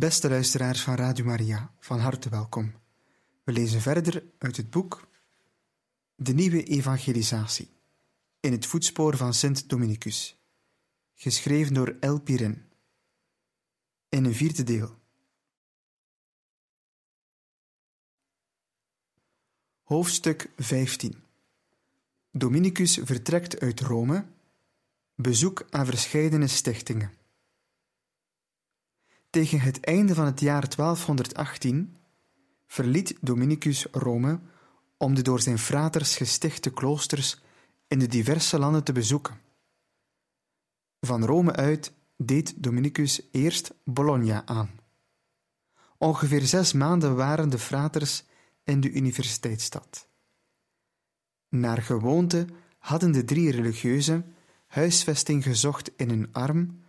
Beste luisteraars van Radio Maria, van harte welkom. We lezen verder uit het boek De Nieuwe Evangelisatie, in het voetspoor van Sint Dominicus, geschreven door El Pirin, in een vierde deel. Hoofdstuk 15 Dominicus vertrekt uit Rome, bezoek aan verscheidene stichtingen. Tegen het einde van het jaar 1218 verliet Dominicus Rome om de door zijn fraters gestichte kloosters in de diverse landen te bezoeken. Van Rome uit deed Dominicus eerst Bologna aan. Ongeveer zes maanden waren de fraters in de universiteitsstad. Naar gewoonte hadden de drie religieuzen huisvesting gezocht in een arm,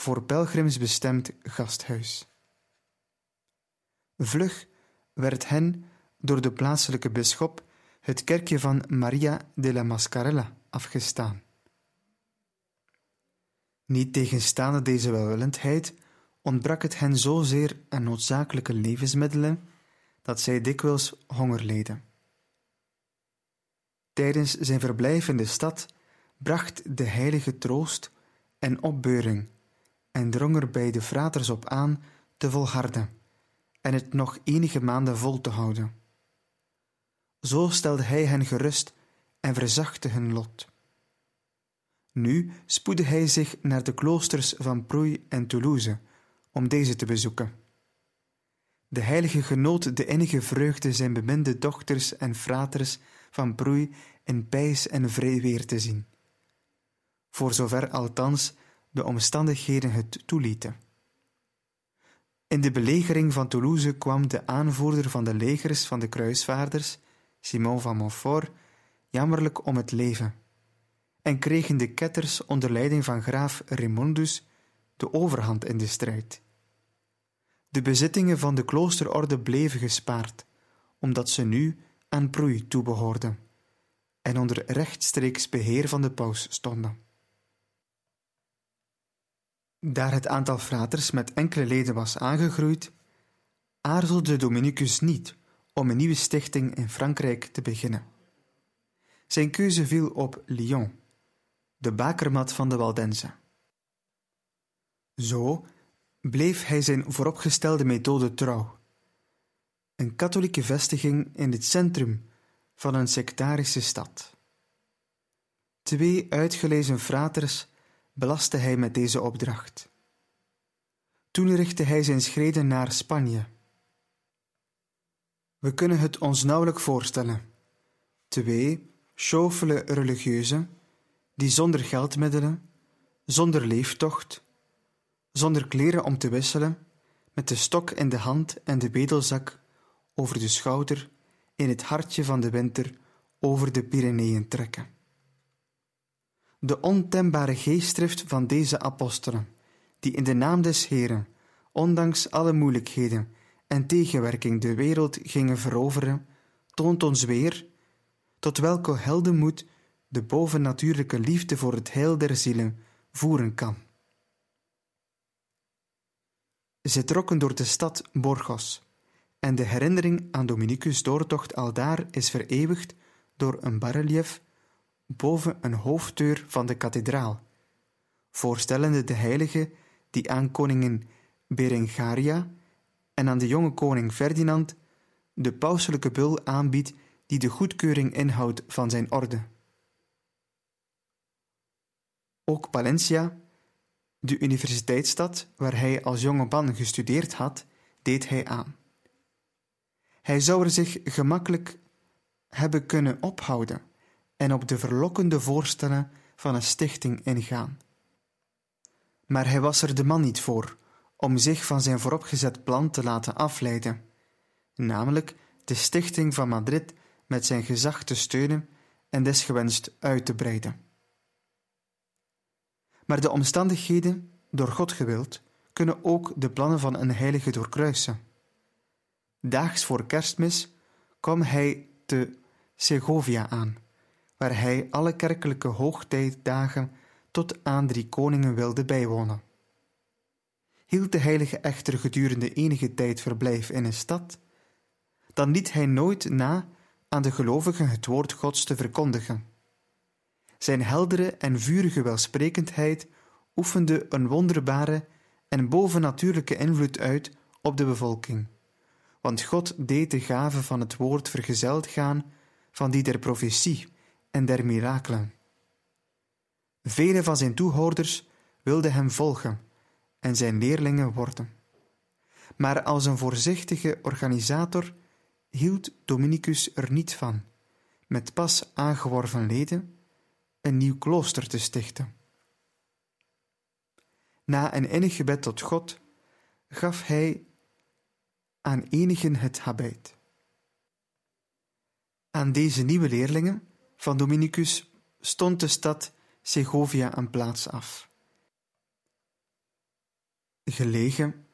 voor pelgrims bestemd gasthuis. Vlug werd hen door de plaatselijke bisschop het kerkje van Maria della Mascarella afgestaan. Niet tegenstaande deze welwillendheid ontbrak het hen zozeer aan noodzakelijke levensmiddelen dat zij dikwijls honger leden. Tijdens zijn verblijf in de stad bracht de heilige troost en opbeuring en drong er bij de fraters op aan te volharden en het nog enige maanden vol te houden. Zo stelde hij hen gerust en verzachtte hun lot. Nu spoedde hij zich naar de kloosters van Prouy en Toulouse om deze te bezoeken. De heilige genoot de innige vreugde zijn beminde dochters en fraters van Prouy in pijs en vrij weer te zien. Voor zover althans de omstandigheden het toelieten. In de belegering van Toulouse kwam de aanvoerder van de legers van de kruisvaarders, Simon van Montfort, jammerlijk om het leven, en kregen de ketters onder leiding van graaf Raymondus de overhand in de strijd. De bezittingen van de kloosterorde bleven gespaard, omdat ze nu aan Proei toebehoorden en onder rechtstreeks beheer van de paus stonden. Daar het aantal fraters met enkele leden was aangegroeid, aarzelde Dominicus niet om een nieuwe stichting in Frankrijk te beginnen. Zijn keuze viel op Lyon, de bakermat van de Waldenzen. Zo bleef hij zijn vooropgestelde methode trouw. Een katholieke vestiging in het centrum van een sectarische stad. Twee uitgelezen fraters belastte hij met deze opdracht. Toen richtte hij zijn schreden naar Spanje. We kunnen het ons nauwelijks voorstellen. Twee chauffele religieuzen die zonder geldmiddelen, zonder leeftocht, zonder kleren om te wisselen, met de stok in de hand en de bedelzak over de schouder in het hartje van de winter over de Pyreneeën trekken de ontembare geestdrift van deze apostelen, die in de naam des Heren, ondanks alle moeilijkheden en tegenwerking de wereld gingen veroveren, toont ons weer tot welke heldenmoed de bovennatuurlijke liefde voor het heil der zielen voeren kan. Ze trokken door de stad Borgos, en de herinnering aan Dominicus' doortocht aldaar is vereeuwigd door een barrelief boven een hoofddeur van de kathedraal, voorstellende de heilige die aan koningin Berengaria en aan de jonge koning Ferdinand de pauselijke bul aanbiedt die de goedkeuring inhoudt van zijn orde. Ook Palencia, de universiteitsstad waar hij als jonge man gestudeerd had, deed hij aan. Hij zou er zich gemakkelijk hebben kunnen ophouden en op de verlokkende voorstellen van een stichting ingaan. Maar hij was er de man niet voor om zich van zijn vooropgezet plan te laten afleiden, namelijk de stichting van Madrid met zijn gezag te steunen en desgewenst uit te breiden. Maar de omstandigheden, door God gewild, kunnen ook de plannen van een heilige doorkruisen. Daags voor kerstmis kwam hij te Segovia aan, waar hij alle kerkelijke hoogtijdagen tot aan drie koningen wilde bijwonen. Hield de heilige echter gedurende enige tijd verblijf in een stad, dan liet hij nooit na aan de gelovigen het woord Gods te verkondigen. Zijn heldere en vurige welsprekendheid oefende een wonderbare en bovennatuurlijke invloed uit op de bevolking, want God deed de gave van het woord vergezeld gaan van die der profetie en der mirakelen. Vele van zijn toehoorders wilden hem volgen en zijn leerlingen worden. Maar als een voorzichtige organisator hield Dominicus er niet van, met pas aangeworven leden, een nieuw klooster te stichten. Na een innig gebed tot God gaf hij aan enigen het habit. Aan deze nieuwe leerlingen van Dominicus stond de stad Segovia een plaats af. Gelegen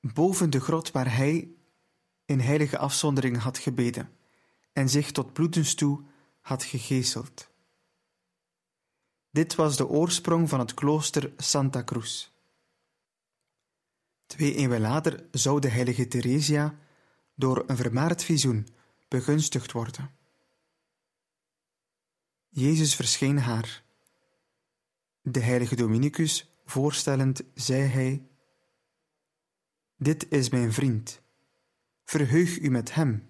boven de grot waar hij in heilige afzondering had gebeden en zich tot bloedens toe had gegezeld. Dit was de oorsprong van het klooster Santa Cruz. Twee eeuwen later zou de heilige Theresia door een vermaard visioen begunstigd worden. Jezus verscheen haar. De heilige Dominicus voorstellend zei hij: Dit is mijn vriend. Verheug u met hem.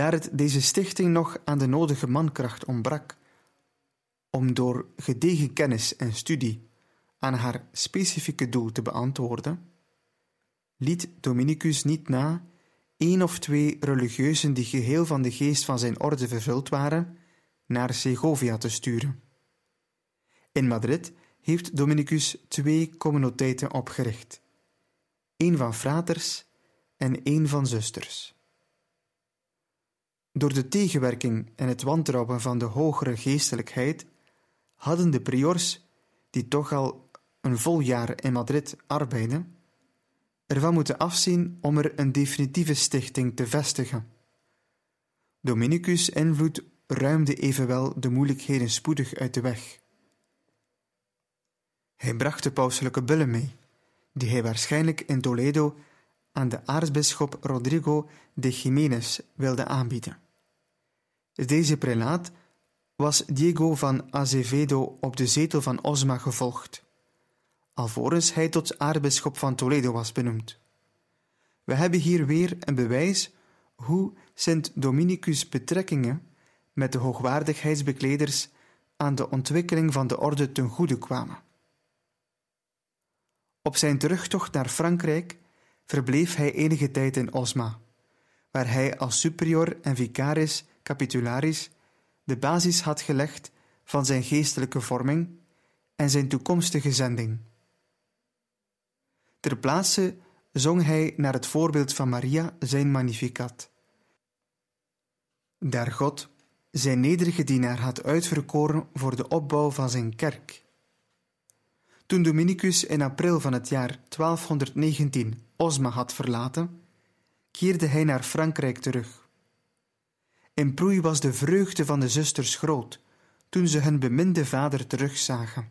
Daar het deze stichting nog aan de nodige mankracht ontbrak om door gedegen kennis en studie aan haar specifieke doel te beantwoorden, liet Dominicus niet na één of twee religieuzen die geheel van de geest van zijn orde vervuld waren, naar Segovia te sturen. In Madrid heeft Dominicus twee communiteiten opgericht: één van fraters en één van zusters. Door de tegenwerking en het wantrouwen van de hogere geestelijkheid hadden de priors, die toch al een vol jaar in Madrid arbeiden, ervan moeten afzien om er een definitieve stichting te vestigen. Dominicus' invloed ruimde evenwel de moeilijkheden spoedig uit de weg. Hij bracht de pauselijke bullen mee, die hij waarschijnlijk in Toledo aan de aartsbisschop Rodrigo de Jiménez wilde aanbieden. Deze prelaat was Diego van Azevedo op de zetel van Osma gevolgd, alvorens hij tot aartsbisschop van Toledo was benoemd. We hebben hier weer een bewijs hoe Sint Dominicus' betrekkingen met de hoogwaardigheidsbekleders aan de ontwikkeling van de orde ten goede kwamen. Op zijn terugtocht naar Frankrijk verbleef hij enige tijd in Osma, waar hij als superior en vicaris capitularis de basis had gelegd van zijn geestelijke vorming en zijn toekomstige zending. Ter plaatse zong hij naar het voorbeeld van Maria zijn magnificat. Daar God zijn nederige dienaar had uitverkoren voor de opbouw van zijn kerk. Toen Dominicus in april van het jaar 1219 Osma had verlaten, keerde hij naar Frankrijk terug. In Proei was de vreugde van de zusters groot toen ze hun beminde vader terugzagen.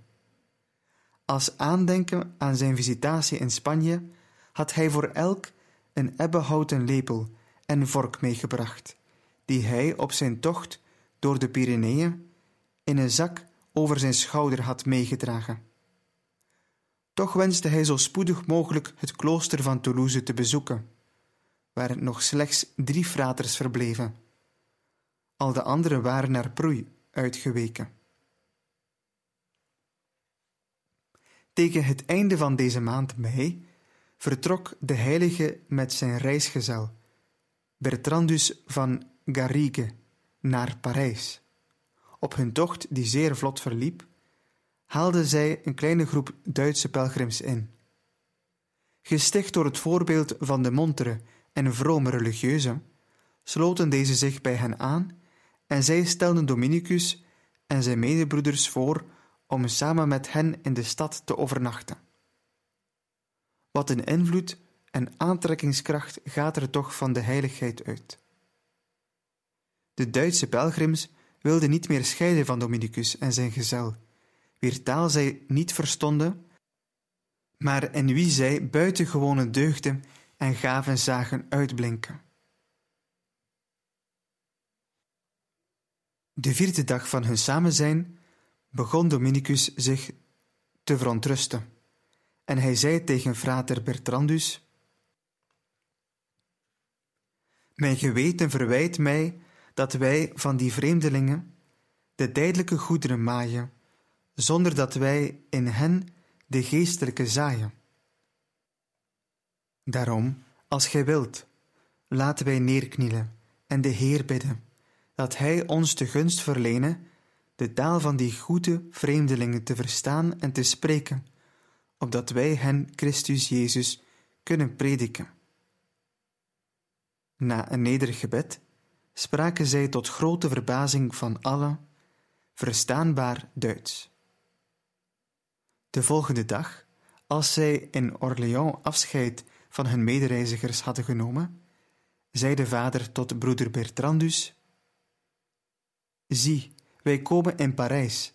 Als aandenken aan zijn visitatie in Spanje had hij voor elk een ebbenhouten lepel en vork meegebracht, die hij op zijn tocht door de Pyreneeën in een zak over zijn schouder had meegedragen. Toch wenste hij zo spoedig mogelijk het klooster van Toulouse te bezoeken, waar nog slechts drie fraters verbleven. Al de anderen waren naar Proei uitgeweken. Tegen het einde van deze maand mei vertrok de heilige met zijn reisgezel, Bertrandus van Garrigue, naar Parijs. Op hun tocht, die zeer vlot verliep, haalden zij een kleine groep Duitse pelgrims in. Gesticht door het voorbeeld van de montere en vrome religieuzen, sloten deze zich bij hen aan en zij stelden Dominicus en zijn medebroeders voor om samen met hen in de stad te overnachten. Wat een invloed en aantrekkingskracht gaat er toch van de heiligheid uit. De Duitse pelgrims wilden niet meer scheiden van Dominicus en zijn gezel, wier taal zij niet verstonden, maar in wie zij buitengewone deugden en gaven zagen uitblinken. De vierde dag van hun samenzijn begon Dominicus zich te verontrusten, en hij zei tegen frater Bertrandus: Mijn geweten verwijt mij dat wij van die vreemdelingen de tijdelijke goederen maaien, zonder dat wij in hen de geestelijke zaaien. Daarom, als gij wilt, laten wij neerknielen en de Heer bidden, dat Hij ons de gunst verlenen de taal van die goede vreemdelingen te verstaan en te spreken, opdat wij hen Christus Jezus kunnen prediken. Na een nederig gebed spraken zij tot grote verbazing van allen verstaanbaar Duits. De volgende dag, als zij in Orléans afscheid van hun medereizigers hadden genomen, zei de vader tot broeder Bertrandus: Zie, wij komen in Parijs.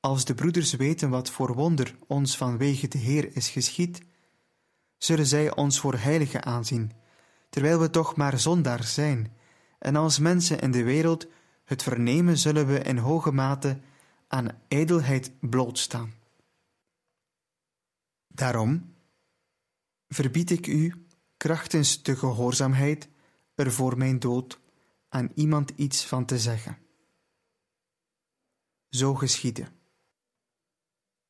Als de broeders weten wat voor wonder ons vanwege de Heer is geschied, zullen zij ons voor heiligen aanzien, terwijl we toch maar zondaars zijn, en als mensen in de wereld het vernemen, zullen we in hoge mate aan ijdelheid blootstaan. Daarom verbied ik u, krachtens de gehoorzaamheid, er voor mijn dood aan iemand iets van te zeggen. Zo geschiedde.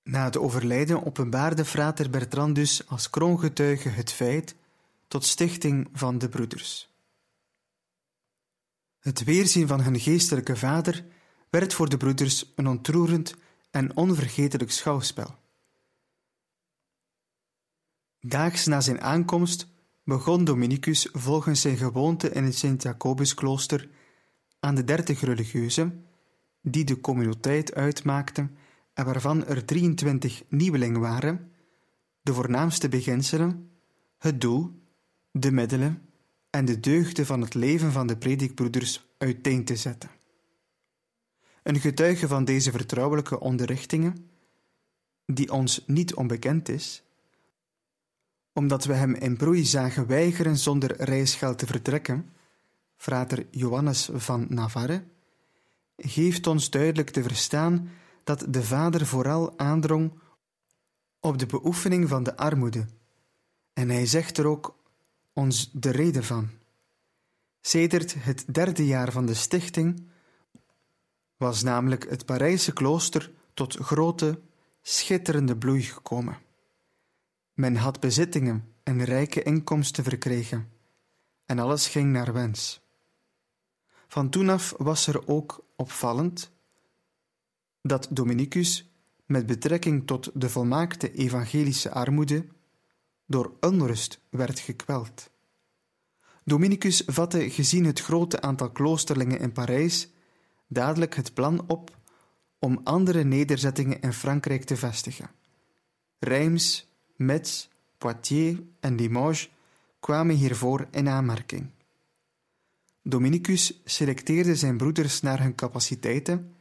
Na het overlijden openbaarde frater Bertrandus als kroongetuige het feit tot stichting van de broeders. Het weerzien van hun geestelijke vader werd voor de broeders een ontroerend en onvergetelijk schouwspel. Daags na zijn aankomst begon Dominicus volgens zijn gewoonte in het Sint-Jacobusklooster aan de dertig religieuzen, die de communiteit uitmaakten en waarvan er 23 nieuwelingen waren, de voornaamste beginselen, het doel, de middelen en de deugden van het leven van de predikbroeders uiteen te zetten. Een getuige van deze vertrouwelijke onderrichtingen, die ons niet onbekend is, omdat we hem in broei zagen weigeren zonder reisgeld te vertrekken, frater Johannes van Navarre, geeft ons duidelijk te verstaan dat de vader vooral aandrong op de beoefening van de armoede, en hij zegt er ook ons de reden van. Sedert het derde jaar van de stichting was namelijk het Parijse klooster tot grote, schitterende bloei gekomen. Men had bezittingen en rijke inkomsten verkregen, en alles ging naar wens. Van toen af was er ook opvallend dat Dominicus met betrekking tot de volmaakte evangelische armoede door onrust werd gekweld. Dominicus vatte gezien het grote aantal kloosterlingen in Parijs dadelijk het plan op om andere nederzettingen in Frankrijk te vestigen. Reims, Metz, Poitiers en Limoges kwamen hiervoor in aanmerking. Dominicus selecteerde zijn broeders naar hun capaciteiten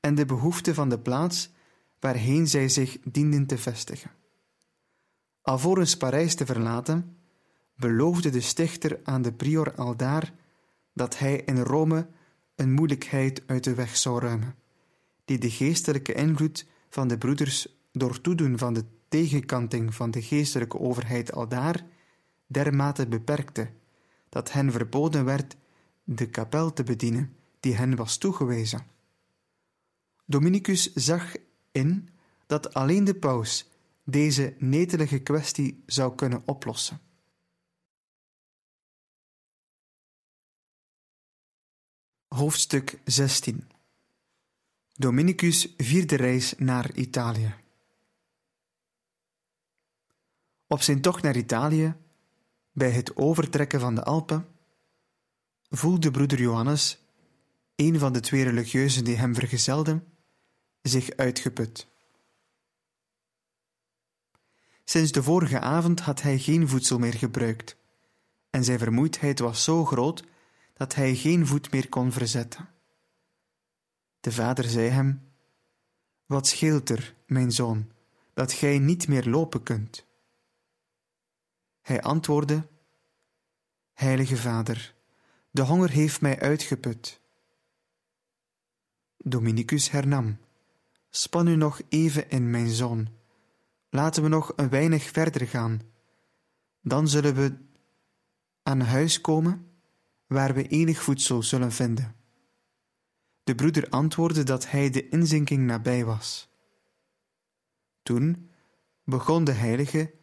en de behoeften van de plaats waarheen zij zich dienden te vestigen. Alvorens Parijs te verlaten, beloofde de stichter aan de prior aldaar dat hij in Rome een moeilijkheid uit de weg zou ruimen, die de geestelijke invloed van de broeders door toedoen van de tegenkanting van de geestelijke overheid aldaar dermate beperkte, dat hen verboden werd de kapel te bedienen die hen was toegewezen. Dominicus zag in dat alleen de paus deze netelige kwestie zou kunnen oplossen. Hoofdstuk 16 Dominicus vierde reis naar Italië. Op zijn tocht naar Italië, bij het overtrekken van de Alpen, voelde broeder Johannes, een van de twee religieuzen die hem vergezelden, zich uitgeput. Sinds de vorige avond had hij geen voedsel meer gebruikt, en zijn vermoeidheid was zo groot dat hij geen voet meer kon verzetten. De vader zei hem: Wat scheelt er, mijn zoon, dat gij niet meer lopen kunt? Hij antwoordde: Heilige vader, de honger heeft mij uitgeput. Dominicus hernam: Span u nog even in, mijn zoon. Laten we nog een weinig verder gaan. Dan zullen we aan huis komen waar we enig voedsel zullen vinden. De broeder antwoordde dat hij de inzinking nabij was. Toen begon de heilige,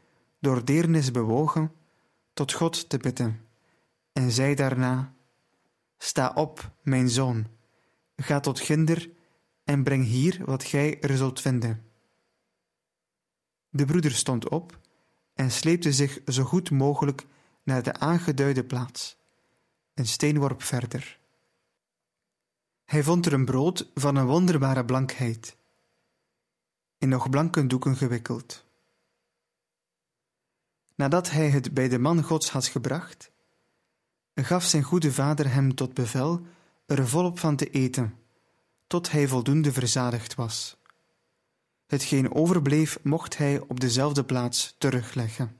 door deernis bewogen, tot God te bidden, en zei daarna: Sta op, mijn zoon, ga tot ginder en breng hier wat gij er zult vinden. De broeder stond op en sleepte zich zo goed mogelijk naar de aangeduide plaats, een steenworp verder. Hij vond er een brood van een wonderbare blankheid, in nog blanke doeken gewikkeld. Nadat hij het bij de man Gods had gebracht, gaf zijn goede vader hem tot bevel er volop van te eten, tot hij voldoende verzadigd was. Hetgeen overbleef, mocht hij op dezelfde plaats terugleggen.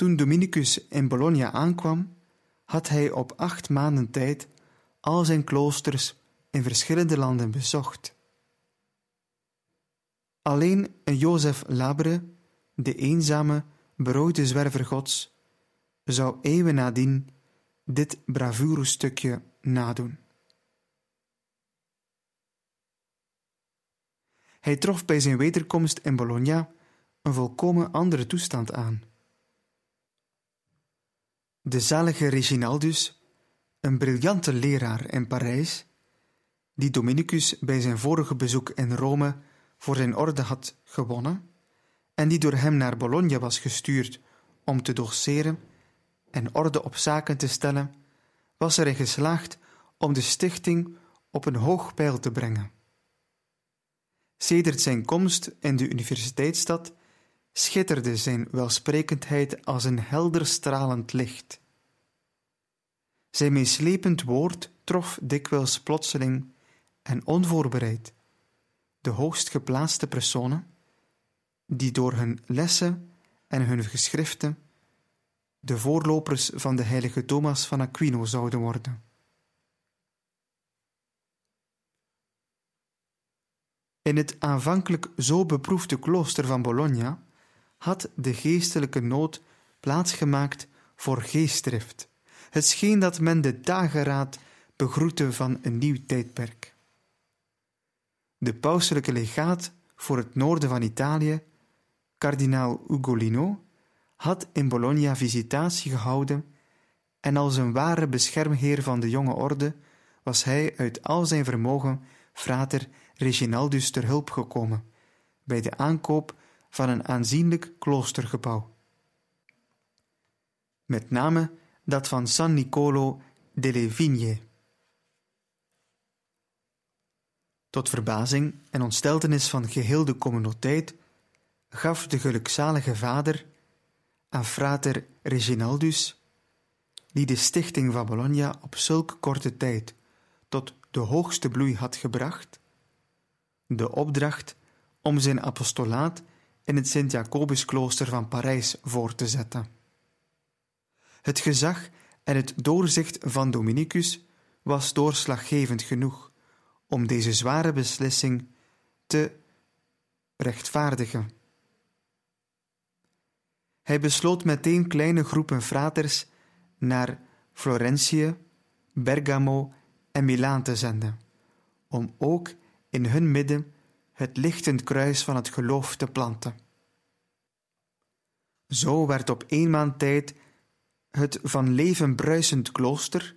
Toen Dominicus in Bologna aankwam, had hij op acht maanden tijd al zijn kloosters in verschillende landen bezocht. Alleen een Jozef Labre, de eenzame, berooide zwerver gods, zou eeuwen nadien dit stukje nadoen. Hij trof bij zijn wederkomst in Bologna een volkomen andere toestand aan. De zalige Reginaldus, een briljante leraar in Parijs, die Dominicus bij zijn vorige bezoek in Rome voor zijn orde had gewonnen en die door hem naar Bologna was gestuurd om te doseren en orde op zaken te stellen, was erin geslaagd om de stichting op een hoog pijl te brengen. Sedert zijn komst in de universiteitsstad schitterde zijn welsprekendheid als een helder stralend licht. Zijn meeslepend woord trof dikwijls plotseling en onvoorbereid de hoogst geplaatste personen, die door hun lessen en hun geschriften de voorlopers van de heilige Thomas van Aquino zouden worden. In het aanvankelijk zo beproefde klooster van Bologna had de geestelijke nood plaatsgemaakt voor geestdrift. Het scheen dat men de dageraad begroette van een nieuw tijdperk. De pauselijke legaat voor het noorden van Italië, kardinaal Ugolino, had in Bologna visitatie gehouden en als een ware beschermheer van de jonge orde was hij uit al zijn vermogen frater Reginaldus ter hulp gekomen bij de aankoop van een aanzienlijk kloostergebouw. Met name dat van San Nicolo delle Vigne. Tot verbazing en ontsteltenis van geheel de communiteit gaf de gelukzalige vader aan frater Reginaldus, die de stichting van Bologna op zulke korte tijd tot de hoogste bloei had gebracht, de opdracht om zijn apostolaat in het Sint-Jacobusklooster van Parijs voor te zetten. Het gezag en het doorzicht van Dominicus was doorslaggevend genoeg om deze zware beslissing te rechtvaardigen. Hij besloot meteen kleine groepen fraters naar Florentië, Bergamo en Milaan te zenden, om ook in hun midden het lichtend kruis van het geloof te planten. Zo werd op een maand tijd het van leven bruisend klooster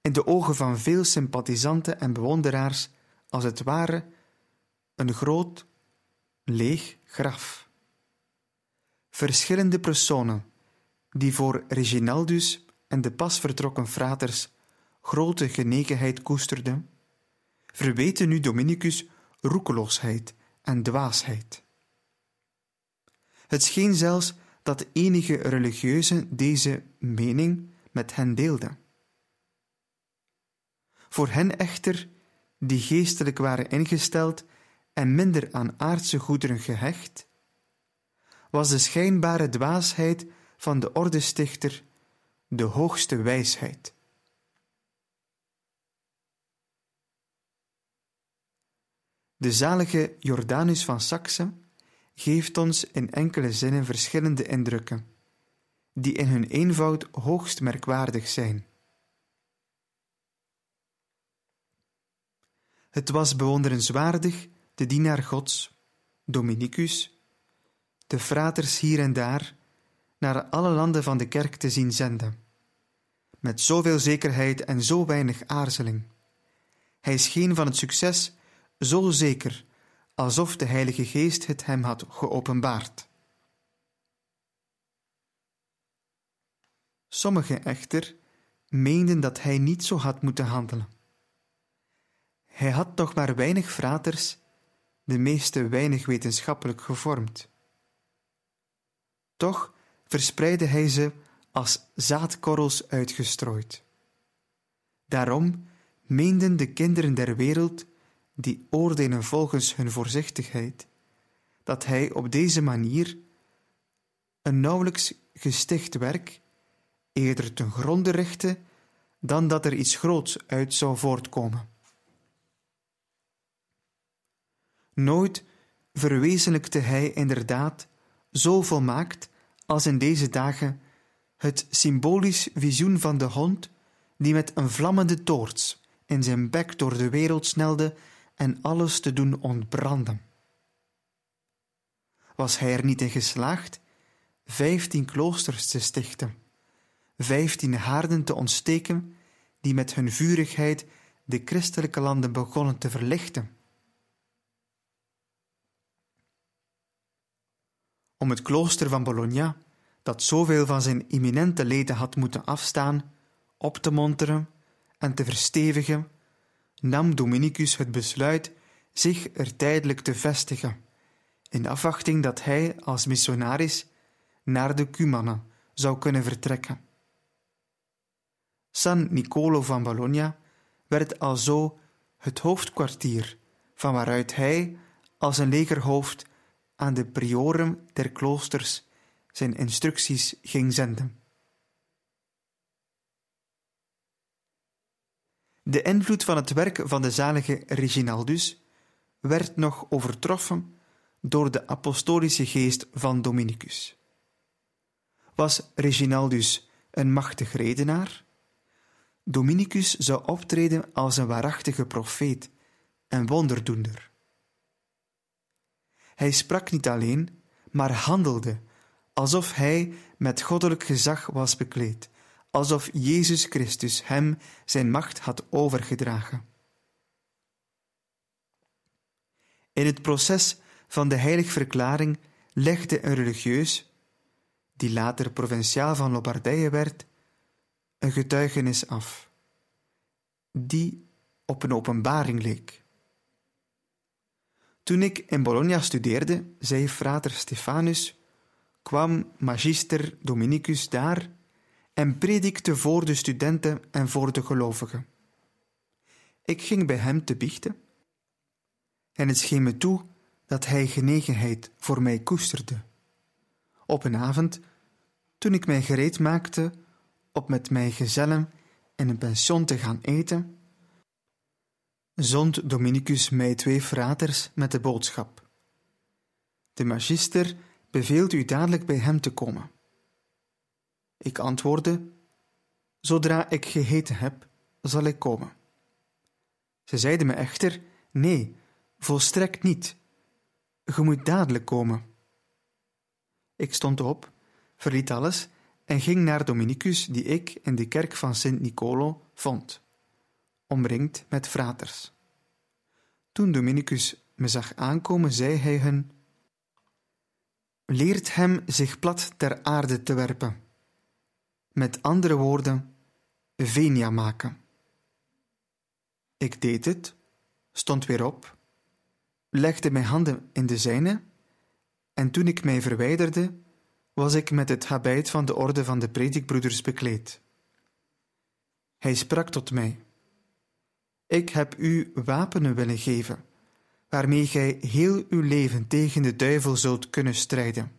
in de ogen van veel sympathisanten en bewonderaars als het ware een groot, leeg graf. Verschillende personen die voor Reginaldus en de pas vertrokken fraters grote genegenheid koesterden, verweten nu Dominicus roekeloosheid en dwaasheid. Het scheen zelfs dat enige religieuzen deze mening met hen deelden. Voor hen echter, die geestelijk waren ingesteld en minder aan aardse goederen gehecht, was de schijnbare dwaasheid van de ordestichter de hoogste wijsheid. De zalige Jordanus van Saxe geeft ons in enkele zinnen verschillende indrukken, die in hun eenvoud hoogst merkwaardig zijn. Het was bewonderenswaardig de dienaar Gods, Dominicus, de fraters hier en daar, naar alle landen van de kerk te zien zenden, met zoveel zekerheid en zo weinig aarzeling. Hij scheen van het succes zo zeker alsof de Heilige Geest het hem had geopenbaard. Sommigen echter meenden dat hij niet zo had moeten handelen. Hij had nog maar weinig fraters, de meeste weinig wetenschappelijk gevormd. Toch verspreidde hij ze als zaadkorrels uitgestrooid. Daarom meenden de kinderen der wereld die oordelen volgens hun voorzichtigheid, dat hij op deze manier een nauwelijks gesticht werk eerder ten gronde richtte dan dat er iets groots uit zou voortkomen. Nooit verwezenlijkte hij inderdaad zo volmaakt als in deze dagen het symbolisch visioen van de hond die met een vlammende toorts in zijn bek door de wereld snelde en alles te doen ontbranden. Was hij er niet in geslaagd vijftien kloosters te stichten, vijftien haarden te ontsteken die met hun vurigheid de christelijke landen begonnen te verlichten? Om het klooster van Bologna, dat zoveel van zijn eminente leden had moeten afstaan, op te monteren en te verstevigen, nam Dominicus het besluit zich er tijdelijk te vestigen, in afwachting dat hij als missionaris naar de Cumanen zou kunnen vertrekken. San Nicolo van Bologna werd alzo het hoofdkwartier van waaruit hij als een legerhoofd aan de prioren der kloosters zijn instructies ging zenden. De invloed van het werk van de zalige Reginaldus werd nog overtroffen door de apostolische geest van Dominicus. Was Reginaldus een machtig redenaar? Dominicus zou optreden als een waarachtige profeet en wonderdoender. Hij sprak niet alleen, maar handelde alsof hij met goddelijk gezag was bekleed, alsof Jezus Christus hem zijn macht had overgedragen. In het proces van de heiligverklaring legde een religieus, die later provinciaal van Lombardije werd, een getuigenis af, die op een openbaring leek. Toen ik in Bologna studeerde, zei frater Stefanus, kwam magister Dominicus daar en predikte voor de studenten en voor de gelovigen. Ik ging bij hem te biechten en het scheen me toe dat hij genegenheid voor mij koesterde. Op een avond, toen ik mij gereed maakte op met mijn gezellen in een pension te gaan eten, zond Dominicus mij twee fraters met de boodschap. De magister beveelt u dadelijk bij hem te komen. Ik antwoordde: Zodra ik gegeten heb, zal ik komen. Ze zeiden me echter: Nee, volstrekt niet. Je moet dadelijk komen. Ik stond op, verliet alles en ging naar Dominicus, die ik in de kerk van Sint Nicolo vond omringd met fraters. Toen Dominicus me zag aankomen, zei hij hun: Leert hem zich plat ter aarde te werpen. Met andere woorden, venia maken. Ik deed het, stond weer op, legde mijn handen in de zijne, en toen ik mij verwijderde, was ik met het habit van de orde van de predikbroeders bekleed. Hij sprak tot mij. Ik heb u wapenen willen geven, waarmee gij heel uw leven tegen de duivel zult kunnen strijden.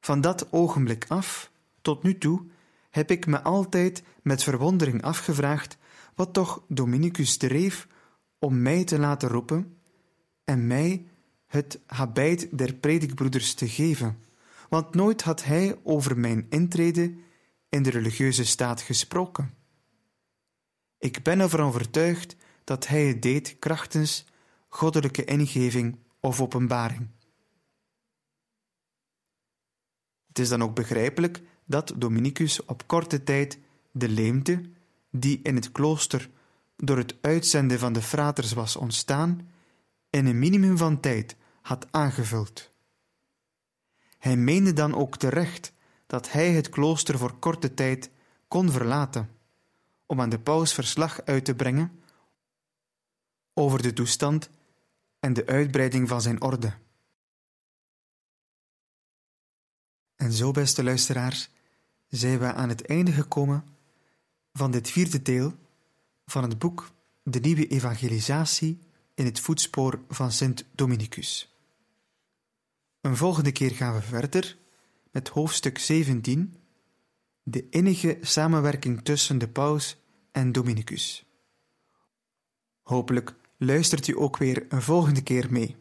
Van dat ogenblik af, tot nu toe, heb ik me altijd met verwondering afgevraagd wat toch Dominicus dreef om mij te laten roepen en mij het habit der predikbroeders te geven, want nooit had hij over mijn intrede in de religieuze staat gesproken. Ik ben ervan overtuigd dat hij het deed krachtens goddelijke ingeving of openbaring. Het is dan ook begrijpelijk dat Dominicus op korte tijd de leemte, die in het klooster door het uitzenden van de fraters was ontstaan, in een minimum van tijd had aangevuld. Hij meende dan ook terecht dat hij het klooster voor korte tijd kon verlaten om aan de paus verslag uit te brengen over de toestand en de uitbreiding van zijn orde. En zo, beste luisteraars, zijn we aan het einde gekomen van dit vierde deel van het boek De Nieuwe Evangelisatie in het voetspoor van Sint Dominicus. Een volgende keer gaan we verder met hoofdstuk 17, de innige samenwerking tussen de paus en Dominicus. Hopelijk luistert u ook weer een volgende keer mee.